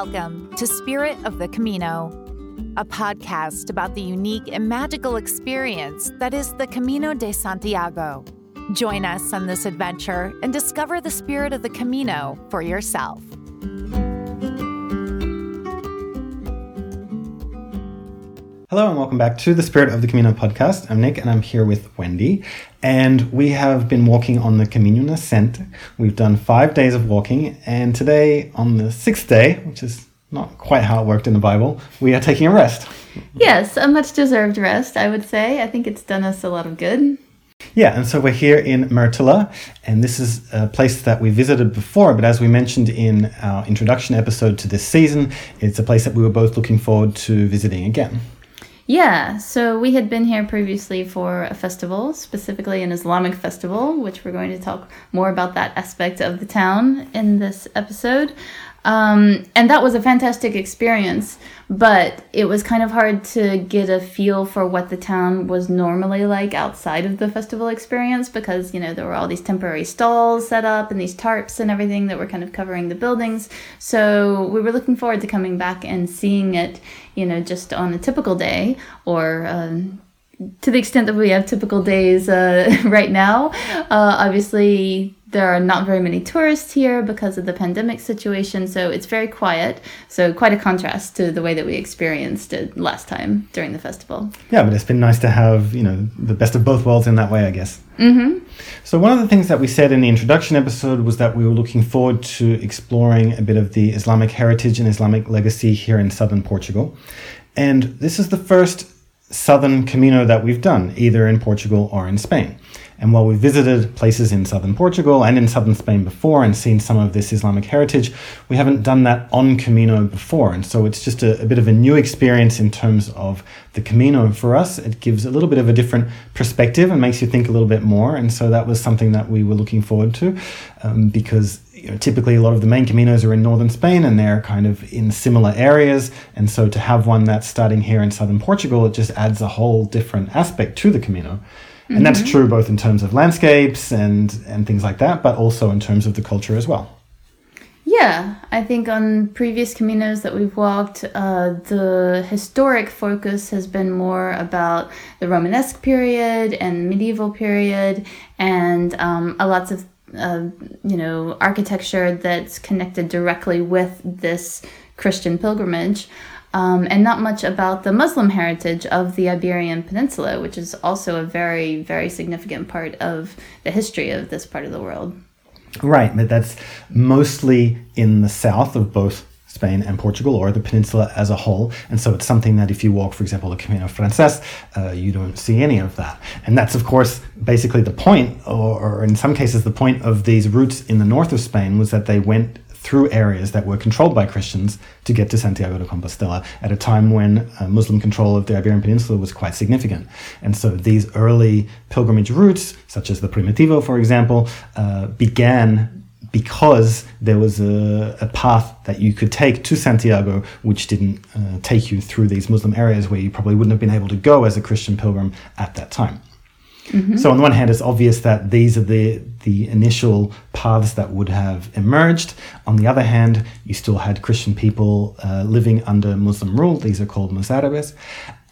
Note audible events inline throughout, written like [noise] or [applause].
Welcome to Spirit of the Camino, a podcast about the unique and magical experience that is the Camino de Santiago. Join us on this adventure and discover the spirit of the Camino for yourself. Hello and welcome back to the Spirit of the Camino podcast. I'm Nick and I'm here with Wendy. And we have been walking on the Camino Nascente. We've done five days of walking, and today, on the sixth day, which is not quite how it worked in the Bible, we are taking a rest. Yes, a much deserved rest, I would say. I think it's done us a lot of good. Yeah, and so we're here in Mértola, and this is a place that we visited before, but as we mentioned in our introduction episode to this season, it's a place that we were both looking forward to visiting again. Yeah, so we had been here previously for a festival, specifically an Islamic festival, which we're going to talk more about that aspect of the town in this episode. Um, and that was a fantastic experience, but it was kind of hard to get a feel for what the town was normally like outside of the festival experience because, you know, there were all these temporary stalls set up and these tarps and everything that were kind of covering the buildings. So we were looking forward to coming back and seeing it, you know, just on a typical day or. Um, to the extent that we have typical days uh, [laughs] right now, uh, obviously there are not very many tourists here because of the pandemic situation, so it's very quiet. So, quite a contrast to the way that we experienced it last time during the festival. Yeah, but it's been nice to have, you know, the best of both worlds in that way, I guess. Mm-hmm. So, one of the things that we said in the introduction episode was that we were looking forward to exploring a bit of the Islamic heritage and Islamic legacy here in southern Portugal. And this is the first southern Camino that we've done, either in Portugal or in Spain. And while we visited places in southern Portugal and in southern Spain before and seen some of this Islamic heritage, we haven't done that on Camino before. And so it's just a, a, bit of a new experience in terms of the Camino. For us, it gives a little bit of a different perspective and makes you think a little bit more. And so that was something that we were looking forward to um, because you know, typically a lot of the main caminos are in northern Spain and they're kind of in similar areas. And so to have one that's starting here in southern Portugal, it just adds a whole different aspect to the Camino. And mm-hmm. that's true both in terms of landscapes and, and things like that, but also in terms of the culture as well. Yeah, I think on previous caminos that we've walked, uh, the historic focus has been more about the Romanesque period and medieval period, and um, a lots of uh, you know architecture that's connected directly with this Christian pilgrimage um, and not much about the Muslim heritage of the Iberian Peninsula, which is also a very, very significant part of the history of this part of the world. Right, but that's mostly in the south of both Spain and Portugal, or the peninsula as a whole. And so it's something that if you walk, for example, the Camino Frances, uh, you don't see any of that. And that's, of course, basically the point, or, or in some cases, the point of these routes in the north of Spain was that they went through areas that were controlled by Christians to get to Santiago de Compostela at a time when uh, Muslim control of the Iberian Peninsula was quite significant. And so these early pilgrimage routes, such as the Primitivo, for example, uh, began because there was a, a, path that you could take to Santiago, which didn't uh, take you through these Muslim areas where you probably wouldn't have been able to go as a Christian pilgrim at that time. Mm-hmm. So on the one hand, it's obvious that these are the the initial paths that would have emerged. On the other hand, you still had Christian people uh, living under Muslim rule. These are called Mozarabes,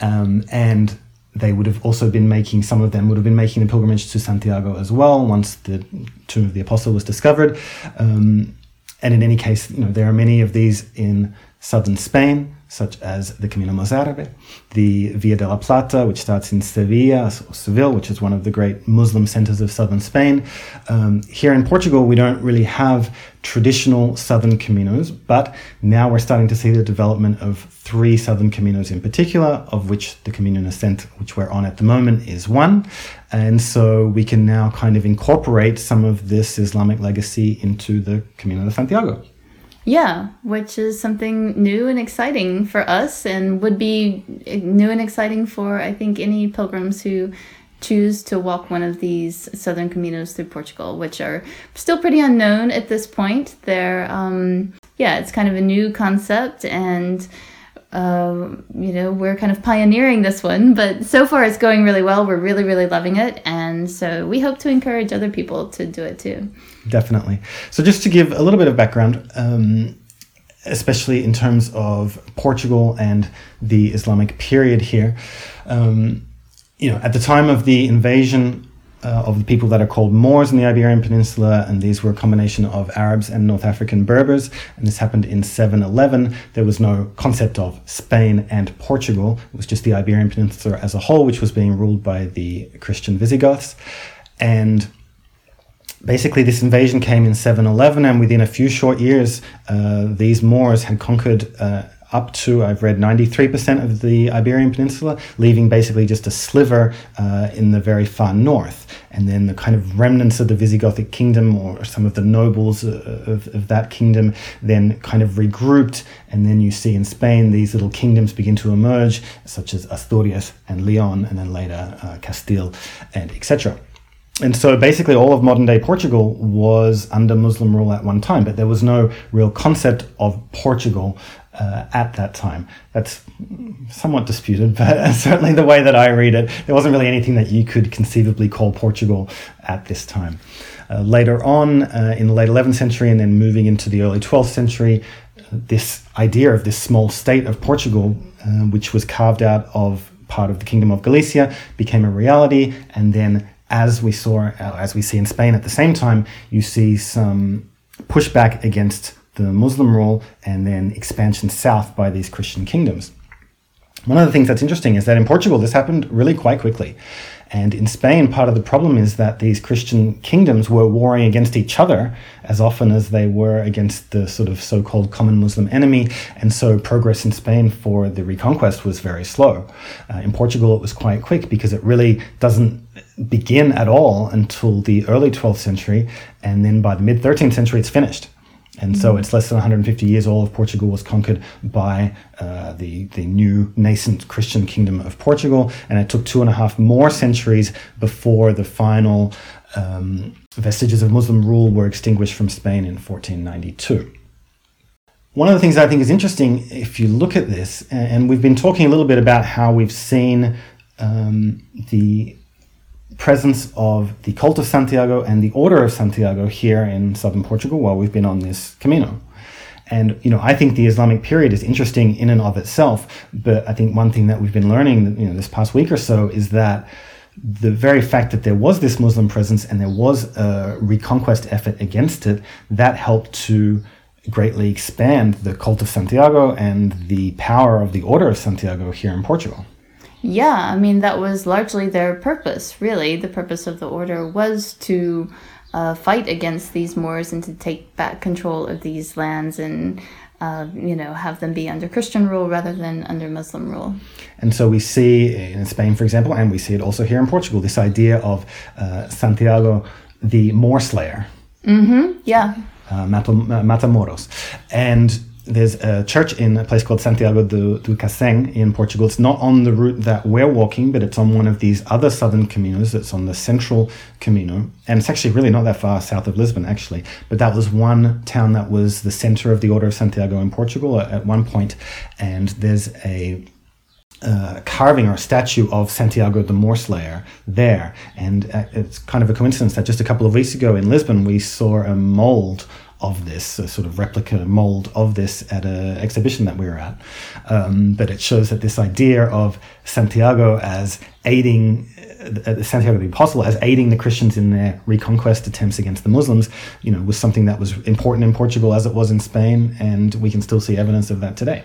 um, and they would have also been making some of them would have been making the pilgrimage to Santiago as well once the tomb of the apostle was discovered. Um, and in any case, you know there are many of these in southern Spain such as the Camino Mozárabe, the Via de la Plata, which starts in Sevilla, Seville, which is one of the great Muslim centers of southern Spain. Um, here in Portugal, we don't really have traditional southern caminos, but now we're starting to see the development of three southern caminos in particular, of which the Camino Nascente, which we're on at the moment, is one. And so we can now kind of incorporate some of this Islamic legacy into the Camino de Santiago. Yeah, which is something new and exciting for us and would be new and exciting for, I think, any pilgrims who choose to walk one of these southern caminos through Portugal, which are still pretty unknown at this point. They're, um, yeah, it's kind of a new concept and uh, you know, we're kind of pioneering this one, but so far it's going really well. We're really, really loving it. And so we hope to encourage other people to do it too. Definitely. So, just to give a little bit of background, um, especially in terms of Portugal and the Islamic period here. Um, you know, at the time of the invasion uh, of the people that are called Moors in the Iberian Peninsula, and these were a combination of Arabs and North African Berbers, and this happened in 711. There was no concept of Spain and Portugal, it was just the Iberian Peninsula as a whole, which was being ruled by the Christian Visigoths. And basically, this invasion came in 711, and within a few short years, uh, these Moors had conquered. Uh, up to, I've read 93% of the Iberian Peninsula, leaving basically just a sliver uh, in the very far north. And then the kind of remnants of the Visigothic kingdom or some of the nobles uh, of, of that kingdom then kind of regrouped. And then you see in Spain these little kingdoms begin to emerge, such as Asturias and Leon, and then later uh, Castile and etc and so basically all of modern day Portugal was under Muslim rule at one time, but there was no real concept of Portugal uh, at that time. That's somewhat disputed, [laughs] but certainly the way that I read it, there wasn't really anything that you could conceivably call Portugal at this time. Uh, later on, uh, in the late 11th century and then moving into the early 12th century, this idea of this small state of Portugal, uh, which was carved out of part of the Kingdom of Galicia, became a reality, and then as we saw, uh, as we see in Spain at the same time, you see some pushback against the Muslim rule and then expansion south by these Christian kingdoms. One of the things that's interesting is that in Portugal, this happened really quite quickly. And in Spain, part of the problem is that these Christian kingdoms were warring against each other as often as they were against the sort of so called common Muslim enemy. And so progress in Spain for the reconquest was very slow. Uh, in Portugal, it was quite quick because it really doesn't begin at all until the early 12th century. And then by the mid 13th century, it's finished. And so it's less than 150 years all of Portugal was conquered by uh, the, the new nascent Christian kingdom of Portugal. And it took two and a half more centuries before the final um, vestiges of Muslim rule were extinguished from Spain in 1492. One of the things I think is interesting, if you look at this, and we've been talking a little bit about how we've seen um, the presence of the cult of Santiago and the Order of Santiago here in southern Portugal while we've been on this Camino. And you know, I think the Islamic period is interesting in and of itself. But I think one thing that we've been learning, you know, this past week or so, is that the very fact that there was this Muslim presence and there was a reconquest effort against it, that helped to greatly expand the cult of Santiago and the power of the Order of Santiago here in Portugal. Yeah, I mean, that was largely their purpose, really. The purpose of the order was to uh, fight against these Moors and to take back control of these lands and, uh, you know, have them be under Christian rule rather than under Muslim rule. And so we see in Spain, for example, and we see it also here in Portugal, this idea of uh, Santiago, the Moor slayer. Mm-hmm, yeah. Uh, Matamoros. And there's a church in a place called Santiago do, do Cacém in Portugal. It's not on the route that we're walking, but it's on one of these other southern caminos. It's on the central camino. And it's actually really not that far south of Lisbon, actually. But that was one town that was the center of the Order of Santiago in Portugal at, at one point. And there's a uh, carving or a statue of Santiago the Morslayer there. And uh, it's kind of a coincidence that just a couple of weeks ago in Lisbon, we saw a mold of this, a sort of replica mold of this at an exhibition that we were at. Um, but it shows that this idea of Santiago as aiding uh, Santiago the Apostle as aiding the Christians in their reconquest attempts against the Muslims, you know, was something that was important in Portugal as it was in Spain, and we can still see evidence of that today.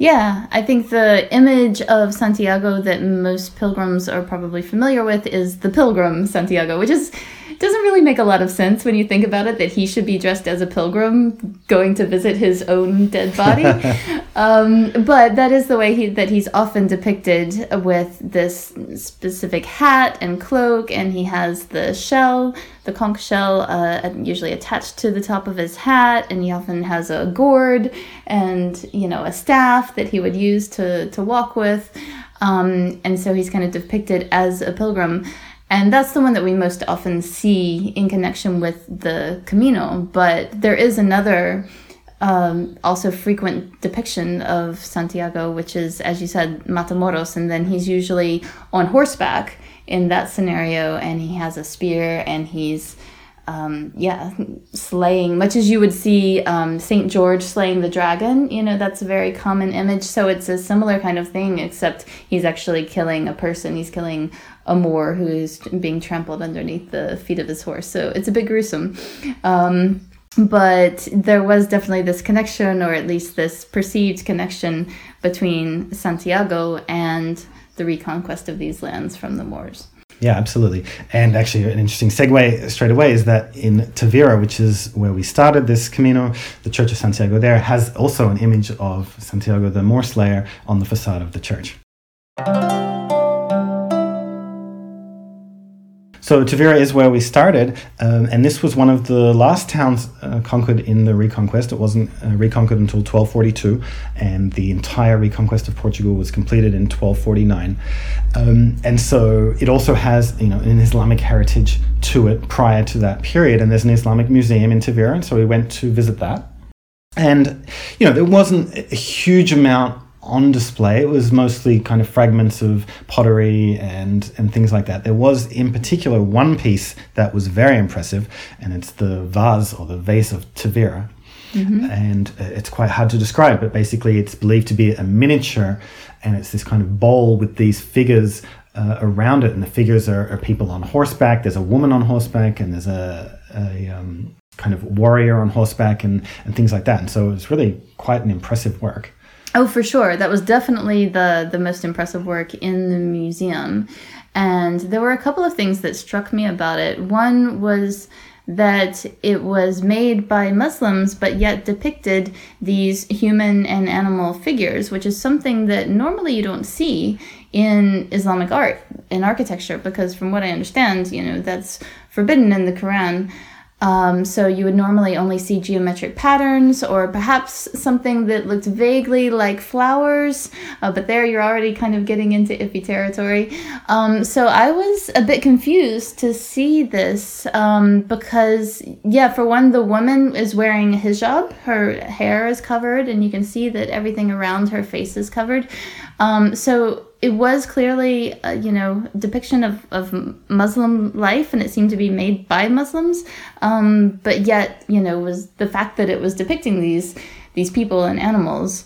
Yeah, I think the image of Santiago that most pilgrims are probably familiar with is the pilgrim Santiago, which is doesn't really make a lot of sense when you think about it that he should be dressed as a pilgrim going to visit his own dead body. [laughs] um, but that is the way he, that he's often depicted with this specific hat and cloak, and he has the shell, the conch shell, uh, usually attached to the top of his hat, and he often has a gourd and you know a staff that he would use to to walk with. Um, and so he's kind of depicted as a pilgrim. And that's the one that we most often see in connection with the Camino. But there is another um, also frequent depiction of Santiago, which is, as you said, Matamoros. And then he's usually on horseback in that scenario, and he has a spear and he's um, yeah, slaying, much as you would see um, St. George slaying the dragon. You know, that's a very common image. So it's a similar kind of thing, except he's actually killing a person. He's killing a Moor who is being trampled underneath the feet of his horse. So it's a bit gruesome. Um, but there was definitely this connection, or at least this perceived connection, between Santiago and the reconquest of these lands from the Moors. Yeah, absolutely. And actually, an interesting segue straight away is that in Tavira, which is where we started this Camino, the Church of Santiago there has also an image of Santiago the Moor Slayer on the facade of the church. So Tavira is where we started, um, and this was one of the last towns uh, conquered in the Reconquest. It wasn't uh, reconquered until 1242, and the entire reconquest of Portugal was completed in 1249. Um, and so it also has, you know, an Islamic heritage to it prior to that period. And there's an Islamic museum in Tavira, and so we went to visit that. And you know, there wasn't a huge amount on display. It was mostly kind of fragments of pottery and, and things like that. There was, in particular, one piece that was very impressive, and it's the vase or the vase of Tavira. Mm-hmm. And uh, it's quite hard to describe, but basically, it's believed to be a miniature, and it's this kind of bowl with these figures uh, around it. And the figures are, are, people on horseback. There's a woman on horseback, and there's a, a um, kind of warrior on horseback, and, and things like that. And so it's really quite an impressive work. Oh, for sure. That was definitely the the most impressive work in the museum. And there were a couple of things that struck me about it. One was that it was made by Muslims but yet depicted these human and animal figures, which is something that normally you don't see in Islamic art in architecture because from what I understand, you know, that's forbidden in the Quran. Um, so you would normally only see geometric patterns or perhaps something that looked vaguely like flowers, uh, but there you're already kind of getting into iffy territory. Um, so I was a bit confused to see this um, because, yeah, for one, the woman is wearing a hijab, her hair is covered, and you can see that everything around her face is covered. Um, so it was clearly, a, you know, depiction of, of Muslim life, and it seemed to be made by Muslims. Um, but yet, you know, was the fact that it was depicting these these people and animals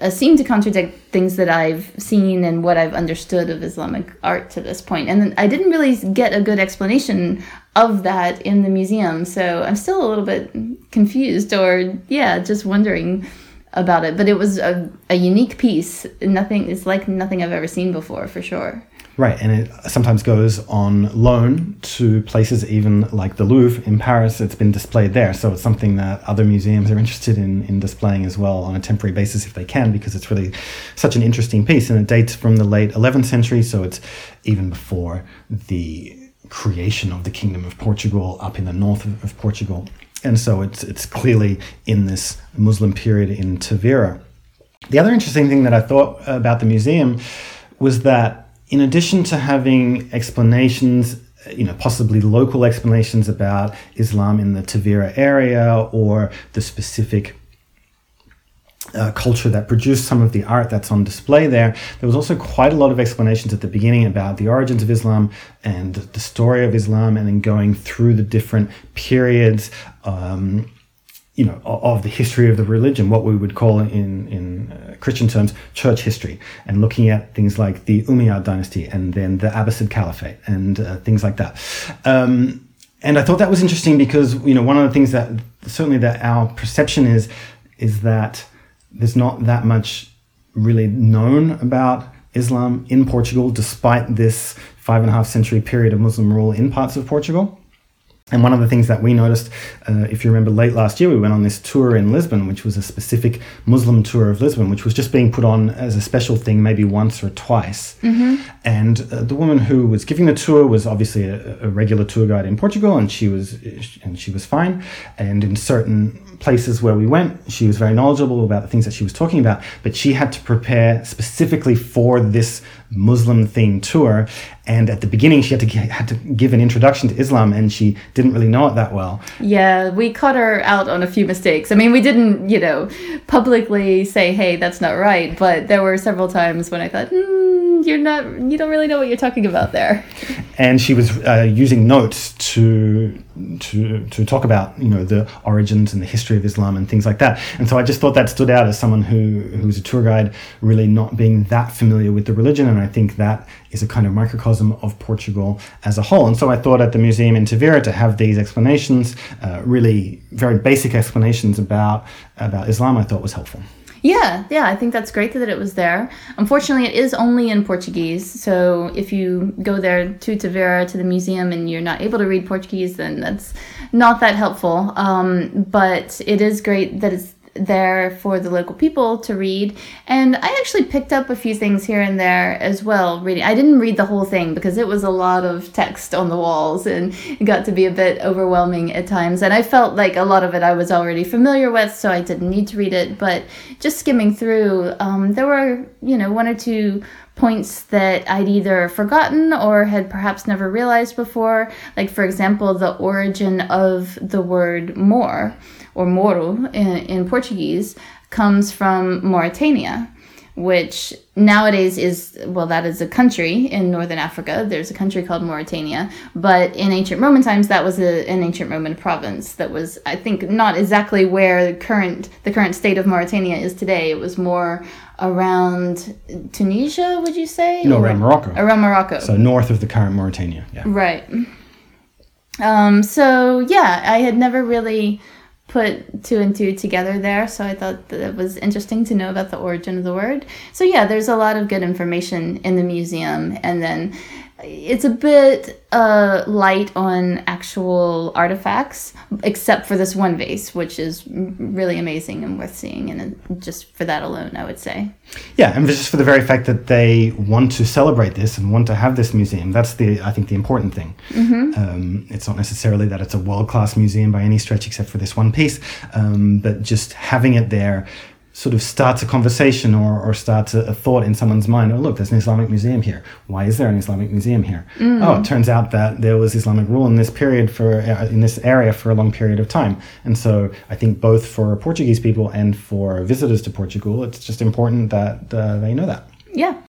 uh, seemed to contradict things that I've seen and what I've understood of Islamic art to this point. And I didn't really get a good explanation of that in the museum, so I'm still a little bit confused, or yeah, just wondering about it. But it was a, a unique piece. Nothing it's like nothing I've ever seen before for sure. Right, and it sometimes goes on loan to places even like the Louvre in Paris. It's been displayed there, so it's something that other museums are interested in, in displaying as well on a temporary basis if they can, because it's really such an interesting piece, and it dates from the late 11th century, so it's even before the creation of the Kingdom of Portugal up in the north of, of Portugal and so it's it's clearly in this Muslim period in Tavira. The other interesting thing that I thought about the museum was that in addition to having explanations you know, possibly local explanations about Islam in the Tavira area or the specific uh, culture that produced some of the art that's on display there. There was also quite a lot of explanations at the beginning about the origins of Islam and the story of Islam, and then going through the different periods. Um, you know, of the history of the religion, what we would call in in uh, Christian terms church history, and looking at things like the Umayyad dynasty and then the Abbasid Caliphate and uh, things like that. Um, and I thought that was interesting because you know one of the things that certainly that our perception is is that there's not that much really known about Islam in Portugal, despite this five and a half century period of Muslim rule in parts of Portugal. And one of the things that we noticed, uh, if you remember late last year, we went on this tour in Lisbon, which was a specific Muslim tour of Lisbon, which was just being put on as a special thing maybe once or twice. Mm-hmm. And uh, the woman who was giving the tour was obviously a, a, regular tour guide in Portugal, and she was and she was fine. And in certain places where we went, she was very knowledgeable about the things that she was talking about, but she had to prepare specifically for this Muslim themed tour. And at the beginning, she had to had to give an introduction to Islam, and she didn't really know it that well. Yeah, we caught her out on a few mistakes. I mean, we didn't, you know, publicly say, "Hey, that's not right," but there were several times when I thought, hmm, "You're not, you don't really know what you're talking about there." and she was uh, using notes to to to talk about you know the origins and the history of Islam and things like that. And so I just thought that stood out as someone who who's a tour guide, really not being that familiar with the religion, and I think that is a kind of microcosm of Portugal as a whole. And so I thought at the museum in Tavira to have these explanations, uh, really very basic explanations about about Islam, I thought was helpful. Yeah, yeah, I think that's great that it was there. Unfortunately, it is only in Portuguese. So if you go there to Tavira to the museum and you're not able to read Portuguese, then that's not that helpful. Um, but it is great that it's there for the local people to read. And I actually picked up a few things here and there as well reading. I didn't read the whole thing because it was a lot of text on the walls and it got to be a bit overwhelming at times. And I felt like a lot of it I was already familiar with, so I didn't need to read it. But just skimming through, um, there were, you know, one or two points that I'd either forgotten or had perhaps never realized before. Like, for example, the origin of the word more or Moro in, in Portuguese, comes from Mauritania, which nowadays is, well, that is a country in northern Africa. There's a country called Mauritania, but in ancient Roman times, that was a, an ancient Roman province that was, I think, not exactly where the current, the current state of Mauritania is today. It was more around Tunisia, would you say? No, around Morocco. Around Morocco. So north of the current Mauritania, yeah. Right. Um, so, yeah, I had never really put two and two together there. So I thought that it was interesting to know about the origin of the word. So yeah, there's a lot of good information in the museum. And then it's a bit uh, light on actual artifacts, except for this one vase, which is really amazing and worth seeing. And just for that alone, I would say. Yeah, and just for the very fact that they want to celebrate this and want to have this museum, that's the I think the important thing. Mm-hmm. Um, it's not necessarily that it's a world class museum by any stretch, except for this one piece, um, but just having it there sort of starts a conversation or, or starts a, a, thought in someone's mind. Oh, look, there's an Islamic museum here. Why is there an Islamic museum here? Mm. Oh, it turns out that there was Islamic rule in this period for uh, in this area for a long period of time. And so I think both for Portuguese people and for visitors to Portugal, it's just important that uh, they know that. Yeah.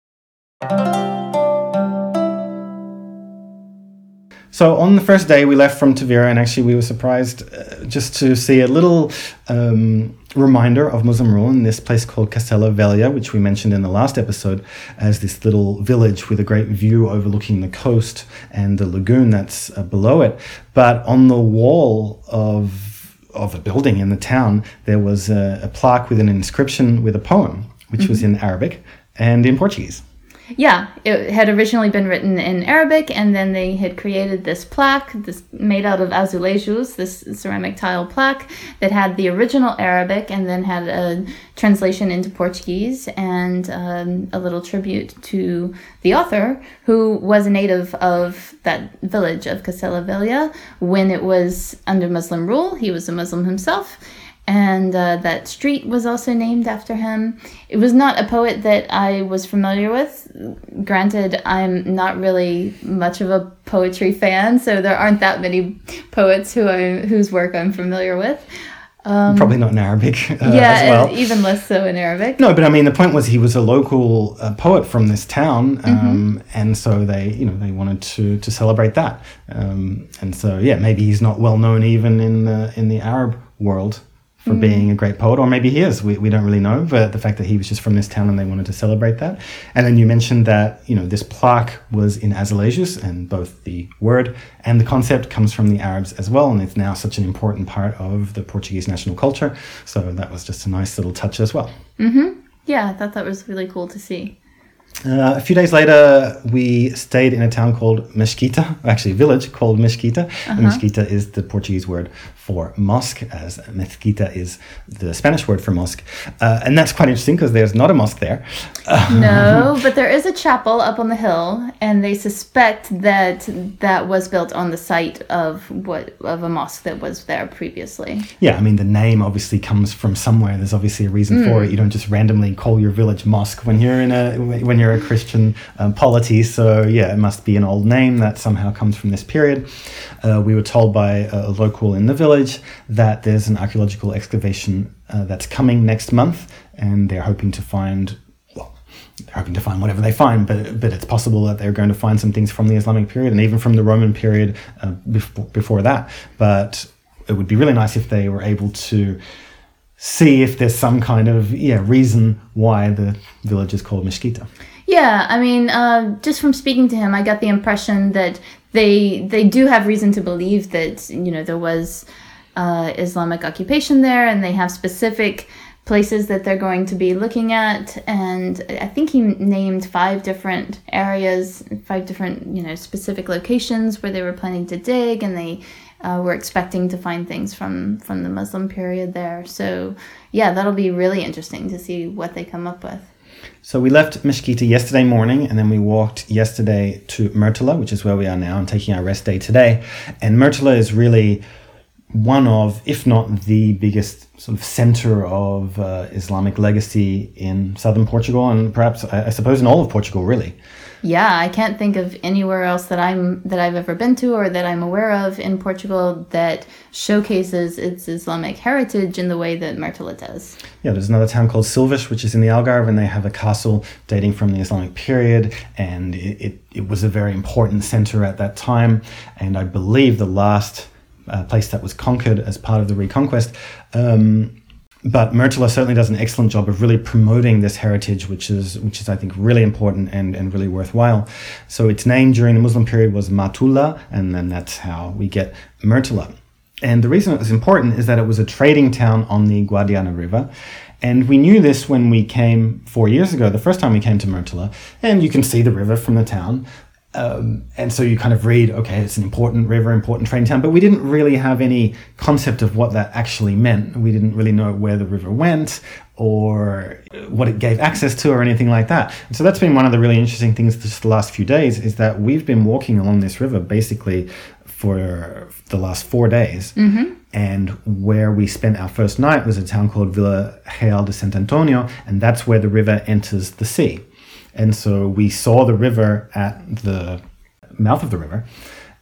So on the first day, we left from Tavira, and actually we were surprised uh, just to see a little um, reminder of Muslim rule in this place called Cacela Velha, which we mentioned in the last episode as this little village with a great view overlooking the coast and the lagoon that's uh, below it. But on the wall of of a building in the town, there was a, a plaque with an inscription with a poem, which mm-hmm. was in Arabic and in Portuguese. Yeah, it had originally been written in Arabic, and then they had created this plaque, this made out of azulejos, this ceramic tile plaque that had the original Arabic, and then had a translation into Portuguese and um, a little tribute to the author, who was a native of that village of Cacela Velha when it was under Muslim rule. He was a Muslim himself and uh, that street was also named after him. It was not a poet that I was familiar with. Granted, I'm not really much of a poetry fan, so there aren't that many poets who I whose work I'm familiar with. Um, Probably not in Arabic. Uh, yeah, well. even less so in Arabic. No, but I mean, the point was he was a local uh, poet from this town, um, mm-hmm. and so they, you know, they wanted to to celebrate that. Um, and so, yeah, maybe he's not well known even in the in the Arab world for mm. being a great poet, or maybe he is. We, we don't really know, but the fact that he was just from this town and they wanted to celebrate that. And then you mentioned that you know this plaque was in azulejos, and both the word and the concept comes from the Arabs as well, and it's now such an important part of the Portuguese national culture. So that was just a nice little touch as well. Mm-hmm. Yeah, I thought that was really cool to see. Uh, a few days later, we stayed in a town called Mesquita, actually a village called Mesquita. Uh-huh. Mesquita is the Portuguese word for mosque, as Mesquita is the Spanish word for mosque. Uh, and that's quite interesting because there's not a mosque there. [laughs] no, but there is a chapel up on the hill, and they suspect that that was built on the site of what of a mosque that was there previously. Yeah, I mean the name obviously comes from somewhere. There's obviously a reason mm. for it. You don't just randomly call your village mosque when you're in a when you're a Christian um, polity. So yeah, it must be an old name that somehow comes from this period. Uh, we were told by a local in the village that there's an archaeological excavation uh, that's coming next month, and they're hoping to find well, they're hoping to find whatever they find, but but it's possible that they're going to find some things from the Islamic period and even from the Roman period uh, before, before that. But it would be really nice if they were able to see if there's some kind of yeah reason why the village is called Mesquita. Yeah, I mean, uh, just from speaking to him, I got the impression that they they do have reason to believe that you know there was uh, Islamic occupation there, and they have specific places that they're going to be looking at. And I think he named five different areas, five different you know specific locations where they were planning to dig, and they uh, were expecting to find things from from the Muslim period there. So yeah, that'll be really interesting to see what they come up with. So we left Mesquita yesterday morning and then we walked yesterday to Mértola, which is where we are now and taking our rest day today. And Mértola is really one of, if not the biggest sort of center of uh, Islamic legacy in southern Portugal and perhaps, I, I suppose, in all of Portugal, really yeah, I can't think of anywhere else that I'm that I've ever been to or that I'm aware of in Portugal that showcases its Islamic heritage in the way that Mértola does. Yeah, there's another town called Silves, which is in the Algarve, and they have a castle dating from the Islamic period, and it, it, it was a very important center at that time, and I believe the last uh, place that was conquered as part of the Reconquest. Um, but Mértola certainly does an excellent job of really promoting this heritage, which is which is I think really important and, and really worthwhile. So its name during the Muslim period was Matula, and then that's how we get Mértola. And the reason it was important is that it was a trading town on the Guadiana River. And we knew this when we came four years ago, the first time we came to Mértola. And you can see the river from the town. Um, and so you kind of read, okay, it's an important river, important trading town, but we didn't really have any concept of what that actually meant. We didn't really know where the river went or what it gave access to or anything like that. And so that's been one of the really interesting things just the last few days is that we've been walking along this river basically for the last four days. Mm-hmm. And where we spent our first night was a town called Villa Real de Sant Antonio, and that's where the river enters the sea. And so we saw the river at the mouth of the river.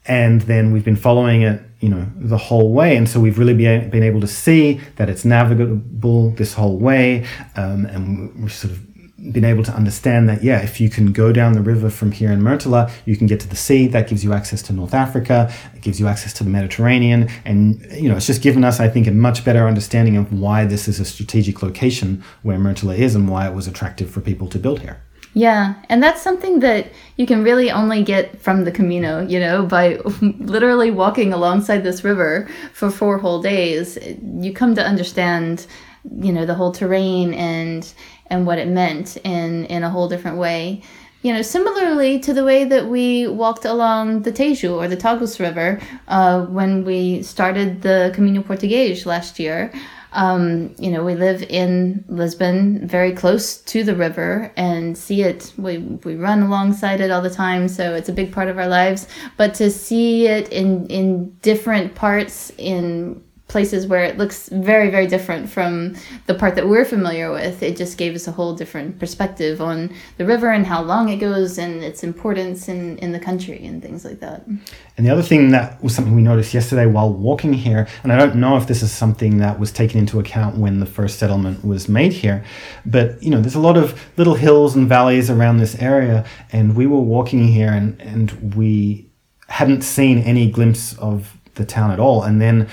And then we've been following it, you know, the whole way. And so we've really been, able to see that it's navigable this whole way. Um, and we've sort of been able to understand that, yeah, if you can go down the river from here in Mértola, you can get to the sea. That gives you access to North Africa. It gives you access to the Mediterranean. And, you know, it's just given us, I think, a much better understanding of why this is a strategic location where Mértola is and why it was attractive for people to build here. Yeah, and that's something that you can really only get from the Camino, you know, by [laughs] literally walking alongside this river for four whole days. You come to understand, you know, the whole terrain and and what it meant in in a whole different way. You know, similarly to the way that we walked along the Tejo or the Tagus River uh, when we started the Camino Português last year. Um, you know, we live in Lisbon, very close to the river, and see it. We, we run alongside it all the time, so it's a big part of our lives. But to see it in in different parts in places where it looks very very different from the part that we're familiar with. It just gave us a whole different perspective on the river and how long it goes and its importance in, in the country and things like that. And the other thing that was something we noticed yesterday while walking here and i don't know if this is something that was taken into account when the first settlement was made here but you know there's a lot of little hills and valleys around this area and we were walking here and and we hadn't seen any glimpse of the town at all. And then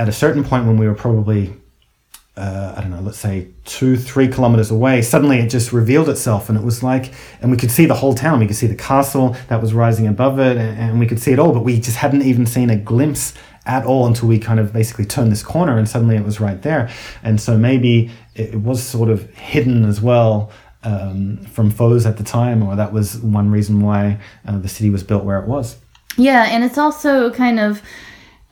at a certain point when we were probably uh, I don't know, let's say two, three kilometers away, suddenly it just revealed itself. And it was like, and we could see the whole town. We could see the castle that was rising above it, and, and, we could see it all, but we just hadn't even seen a glimpse at all until we kind of basically turned this corner and suddenly it was right there. And so maybe it, it was sort of hidden as well um, from foes at the time, or that was one reason why uh, the city was built where it was. Yeah, and it's also kind of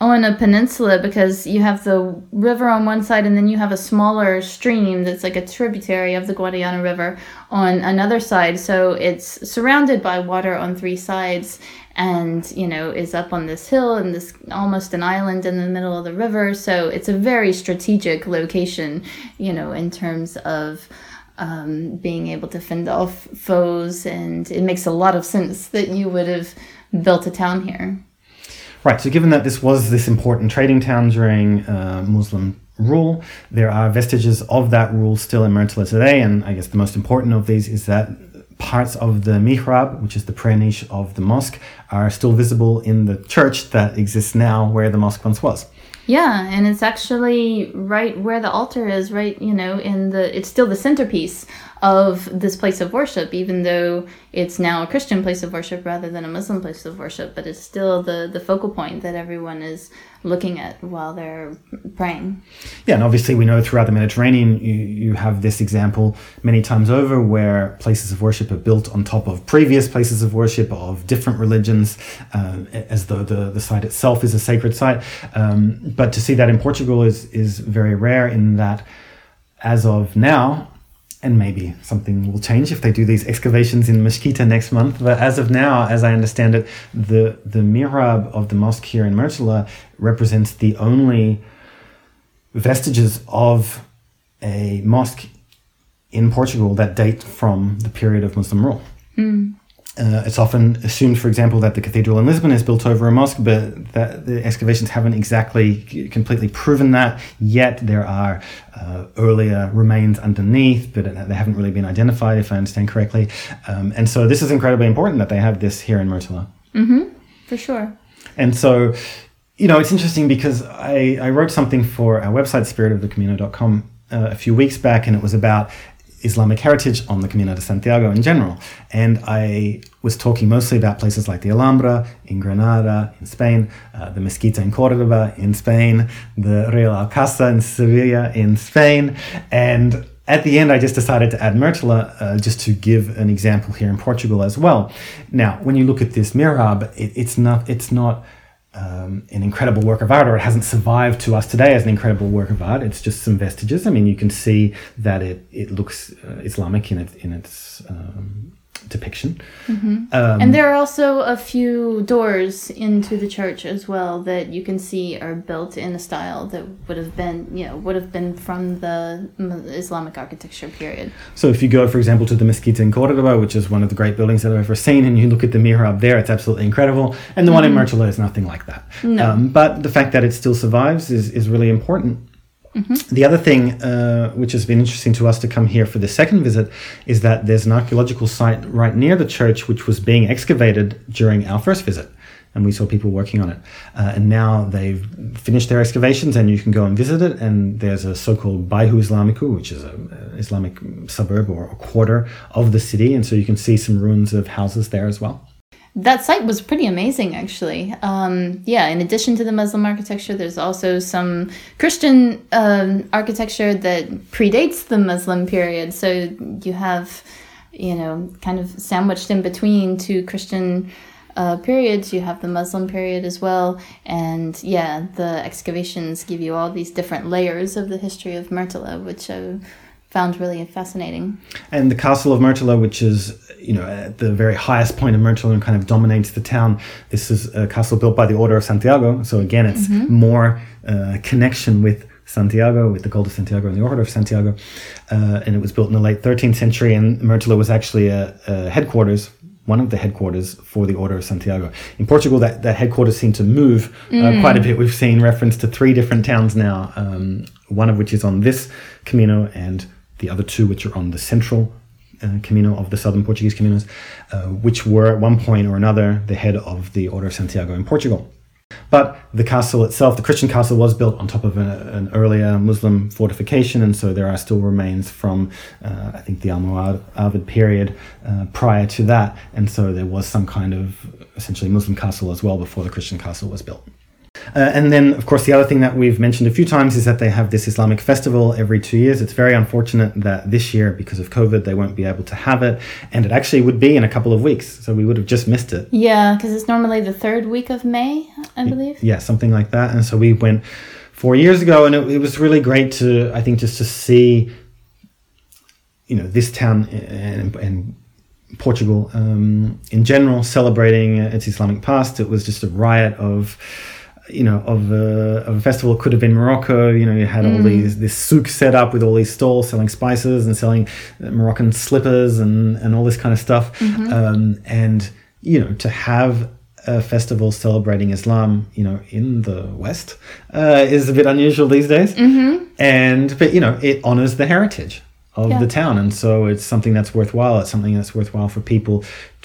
on a peninsula because you have the river on one side and then you have a smaller stream that's like a tributary of the Guadiana River on another side. So it's surrounded by water on three sides and, you know, is up on this hill and this almost an island in the middle of the river. So it's a very strategic location, you know, in terms of. Um, being able to fend off foes, and it makes a lot of sense that you would have built a town here. Right. So, given that this was this important trading town during uh, Muslim rule. There are vestiges of that rule still in Mértola today, and I guess the most important of these is that parts of the mihrab, which is the prayer niche of the mosque, are still visible in the church that exists now where the mosque once was. Yeah, and it's actually right where the altar is, right, you know, in the it's still the centerpiece of this place of worship, even though it's now a Christian place of worship rather than a Muslim place of worship, but it's still the, the focal point that everyone is looking at while they're praying. Yeah, and obviously we know throughout the Mediterranean you, you have this example many times over where places of worship are built on top of previous places of worship of different religions, uh, as though the, the site itself is a sacred site. Um, but to see that in Portugal is, is very rare in that as of now, and maybe something will change if they do these excavations in Mesquita next month. But as of now, as I understand it, the the mihrab of the mosque here in Mértola represents the only vestiges of a mosque in Portugal that date from the period of Muslim rule. Mm. Uh, it's often assumed, for example, that the cathedral in Lisbon is built over a mosque, but that the excavations haven't exactly completely proven that yet. There are uh, earlier remains underneath, but they haven't really been identified, if I understand correctly. Um, and so this is incredibly important that they have this here in Mértola. Mm-hmm, for sure. And so, you know, it's interesting because I, I wrote something for our website, spiritofthecamino.com, uh, a few weeks back, and it was about Islamic heritage on the Camino de Santiago in general. And I was talking mostly about places like the Alhambra in Granada, in Spain, uh, the Mezquita in Cordoba in Spain, the Real Alcázar in Sevilla in Spain. And at the end, I just decided to add Mértola uh, just to give an example here in Portugal as well. Now, when you look at this mihrab, it, it's not, it's not um, an incredible work of art, or it hasn't survived to us today as an incredible work of art. It's just some vestiges. I mean, you can see that it it looks uh, Islamic in it in its um, depiction. Mm-hmm. Um, and there are also a few doors into the church as well that you can see are built in a style that would have been, you know, would have been from the Islamic architecture period. So if you go, for example, to the Mezquita in Cordoba, which is one of the great buildings that I've ever seen, and you look at the mihrab there, it's absolutely incredible. And the mm-hmm. one in mm-hmm. Is nothing like that. No. Um, but the fact that it still survives is, is really important. Mm-hmm. The other thing, uh, which has been interesting to us to come here for the second visit, is that there's an archaeological site right near the church which was being excavated during our first visit. And we saw people working on it. Uh, and now they've finished their excavations and you can go and visit it. And there's a so called Bairro Islamico, which is an Islamic suburb or a quarter of the city. And so you can see some ruins of houses there as well that site was pretty amazing actually. Um, yeah in addition to the muslim architecture there's also some christian um, architecture that predates the muslim period. So you have you know kind of sandwiched in between two christian uh, periods. You have the muslim period as well. And yeah the excavations give you all these different layers of the history of mértola which uh, found really fascinating. And the castle of Mértola, which is you know at the very highest point of Mértola and kind of dominates the town. This is a castle built by the Order of Santiago. So again, it's mm-hmm. more uh, connection with Santiago, with the cult of Santiago and the Order of Santiago. Uh, and it was built in the late 13th century, and Mértola was actually a, a headquarters one of the headquarters for the Order of Santiago. In Portugal, that, that headquarters seemed to move uh, mm. quite a bit. We've seen reference to three different towns now, um, one of which is on this Camino, and the other two, which are on the central uh, Camino of the southern Portuguese Caminos, uh, which were at one point or another the head of the Order of Santiago in Portugal. But the castle itself, the Christian castle, was built on top of a, an earlier Muslim fortification, and so there are still remains from, uh, I think, the Almoravid period uh, prior to that, and so there was some kind of essentially Muslim castle as well before the Christian castle was built. Uh, and then, of course, the other thing that we've mentioned a few times is that they have this Islamic festival every two years. It's very unfortunate that this year, because of COVID, they won't be able to have it. And it actually would be in a couple of weeks. So we would have just missed it. Yeah, because it's normally the third week of May, I believe. Yeah, something like that. And so we went four years ago, and it, it was really great to, I think, just to see, you know, this town and, and Portugal um, in general celebrating its Islamic past. It was just a riot of you know, of a, of a festival. It could have been Morocco. You know, you had mm. all these this souk set up with all these stalls selling spices and selling Moroccan slippers and and all this kind of stuff. Mm-hmm. Um, and you know, to have a festival celebrating Islam, you know, in the West, uh, is a bit unusual these days. Mm-hmm. And but you know, it honors the heritage of Yeah. the town, and so it's something that's worthwhile. It's something that's worthwhile for people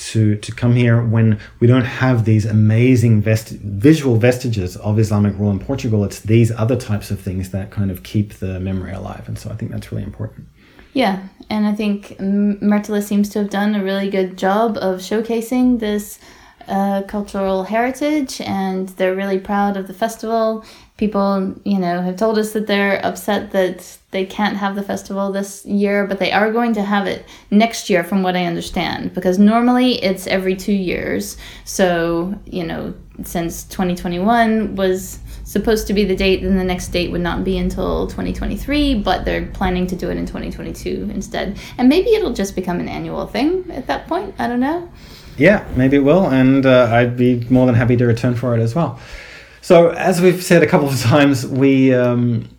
to to come here when we don't have these amazing visual vestiges of Islamic rule in Portugal. It's these other types of things that kind of keep the memory alive, and so I think that's really important. Yeah, and I think mm, seems to have done a really good job of showcasing this uh, cultural heritage, and they're really proud of the festival. People, you know, have told us that they're upset that they can't have the festival this year, but they are going to have it next year, from what I understand, because normally it's every two years. So, you know, since 2021 was supposed to be the date, then the next date would not be until 2023, but they're planning to do it in 2022 instead. And maybe it'll just become an annual thing at that point. I don't know. Yeah, maybe it will, and uh, I'd be more than happy to return for it as well. So, as we've said a couple of [laughs] times, we um,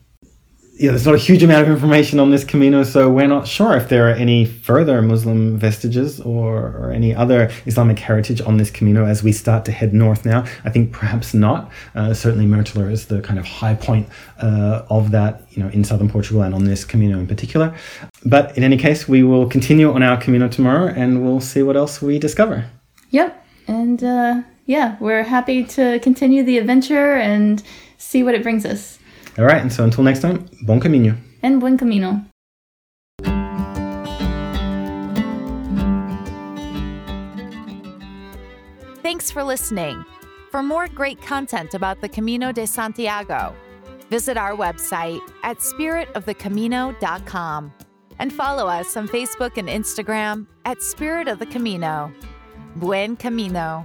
yeah, there's not a huge amount of information on this Camino, so we're not sure if there are any further Muslim vestiges or, or any other Islamic heritage on this Camino as we start to head north now. I think perhaps not. Uh, certainly, Mértola is the kind of high point uh, of that, you know, in southern Portugal and on this Camino in particular. But in any case, we will continue on our Camino tomorrow, and we'll see what else we discover. Yep. And uh, yeah, we're happy to continue the adventure and see what it brings us. All right, and so until next time, bon camino. And buen camino. Thanks for listening. For more great content about the Camino de Santiago, visit our website at spiritofthecamino.com and follow us on Facebook and Instagram at Spirit of the Camino. Buen Camino.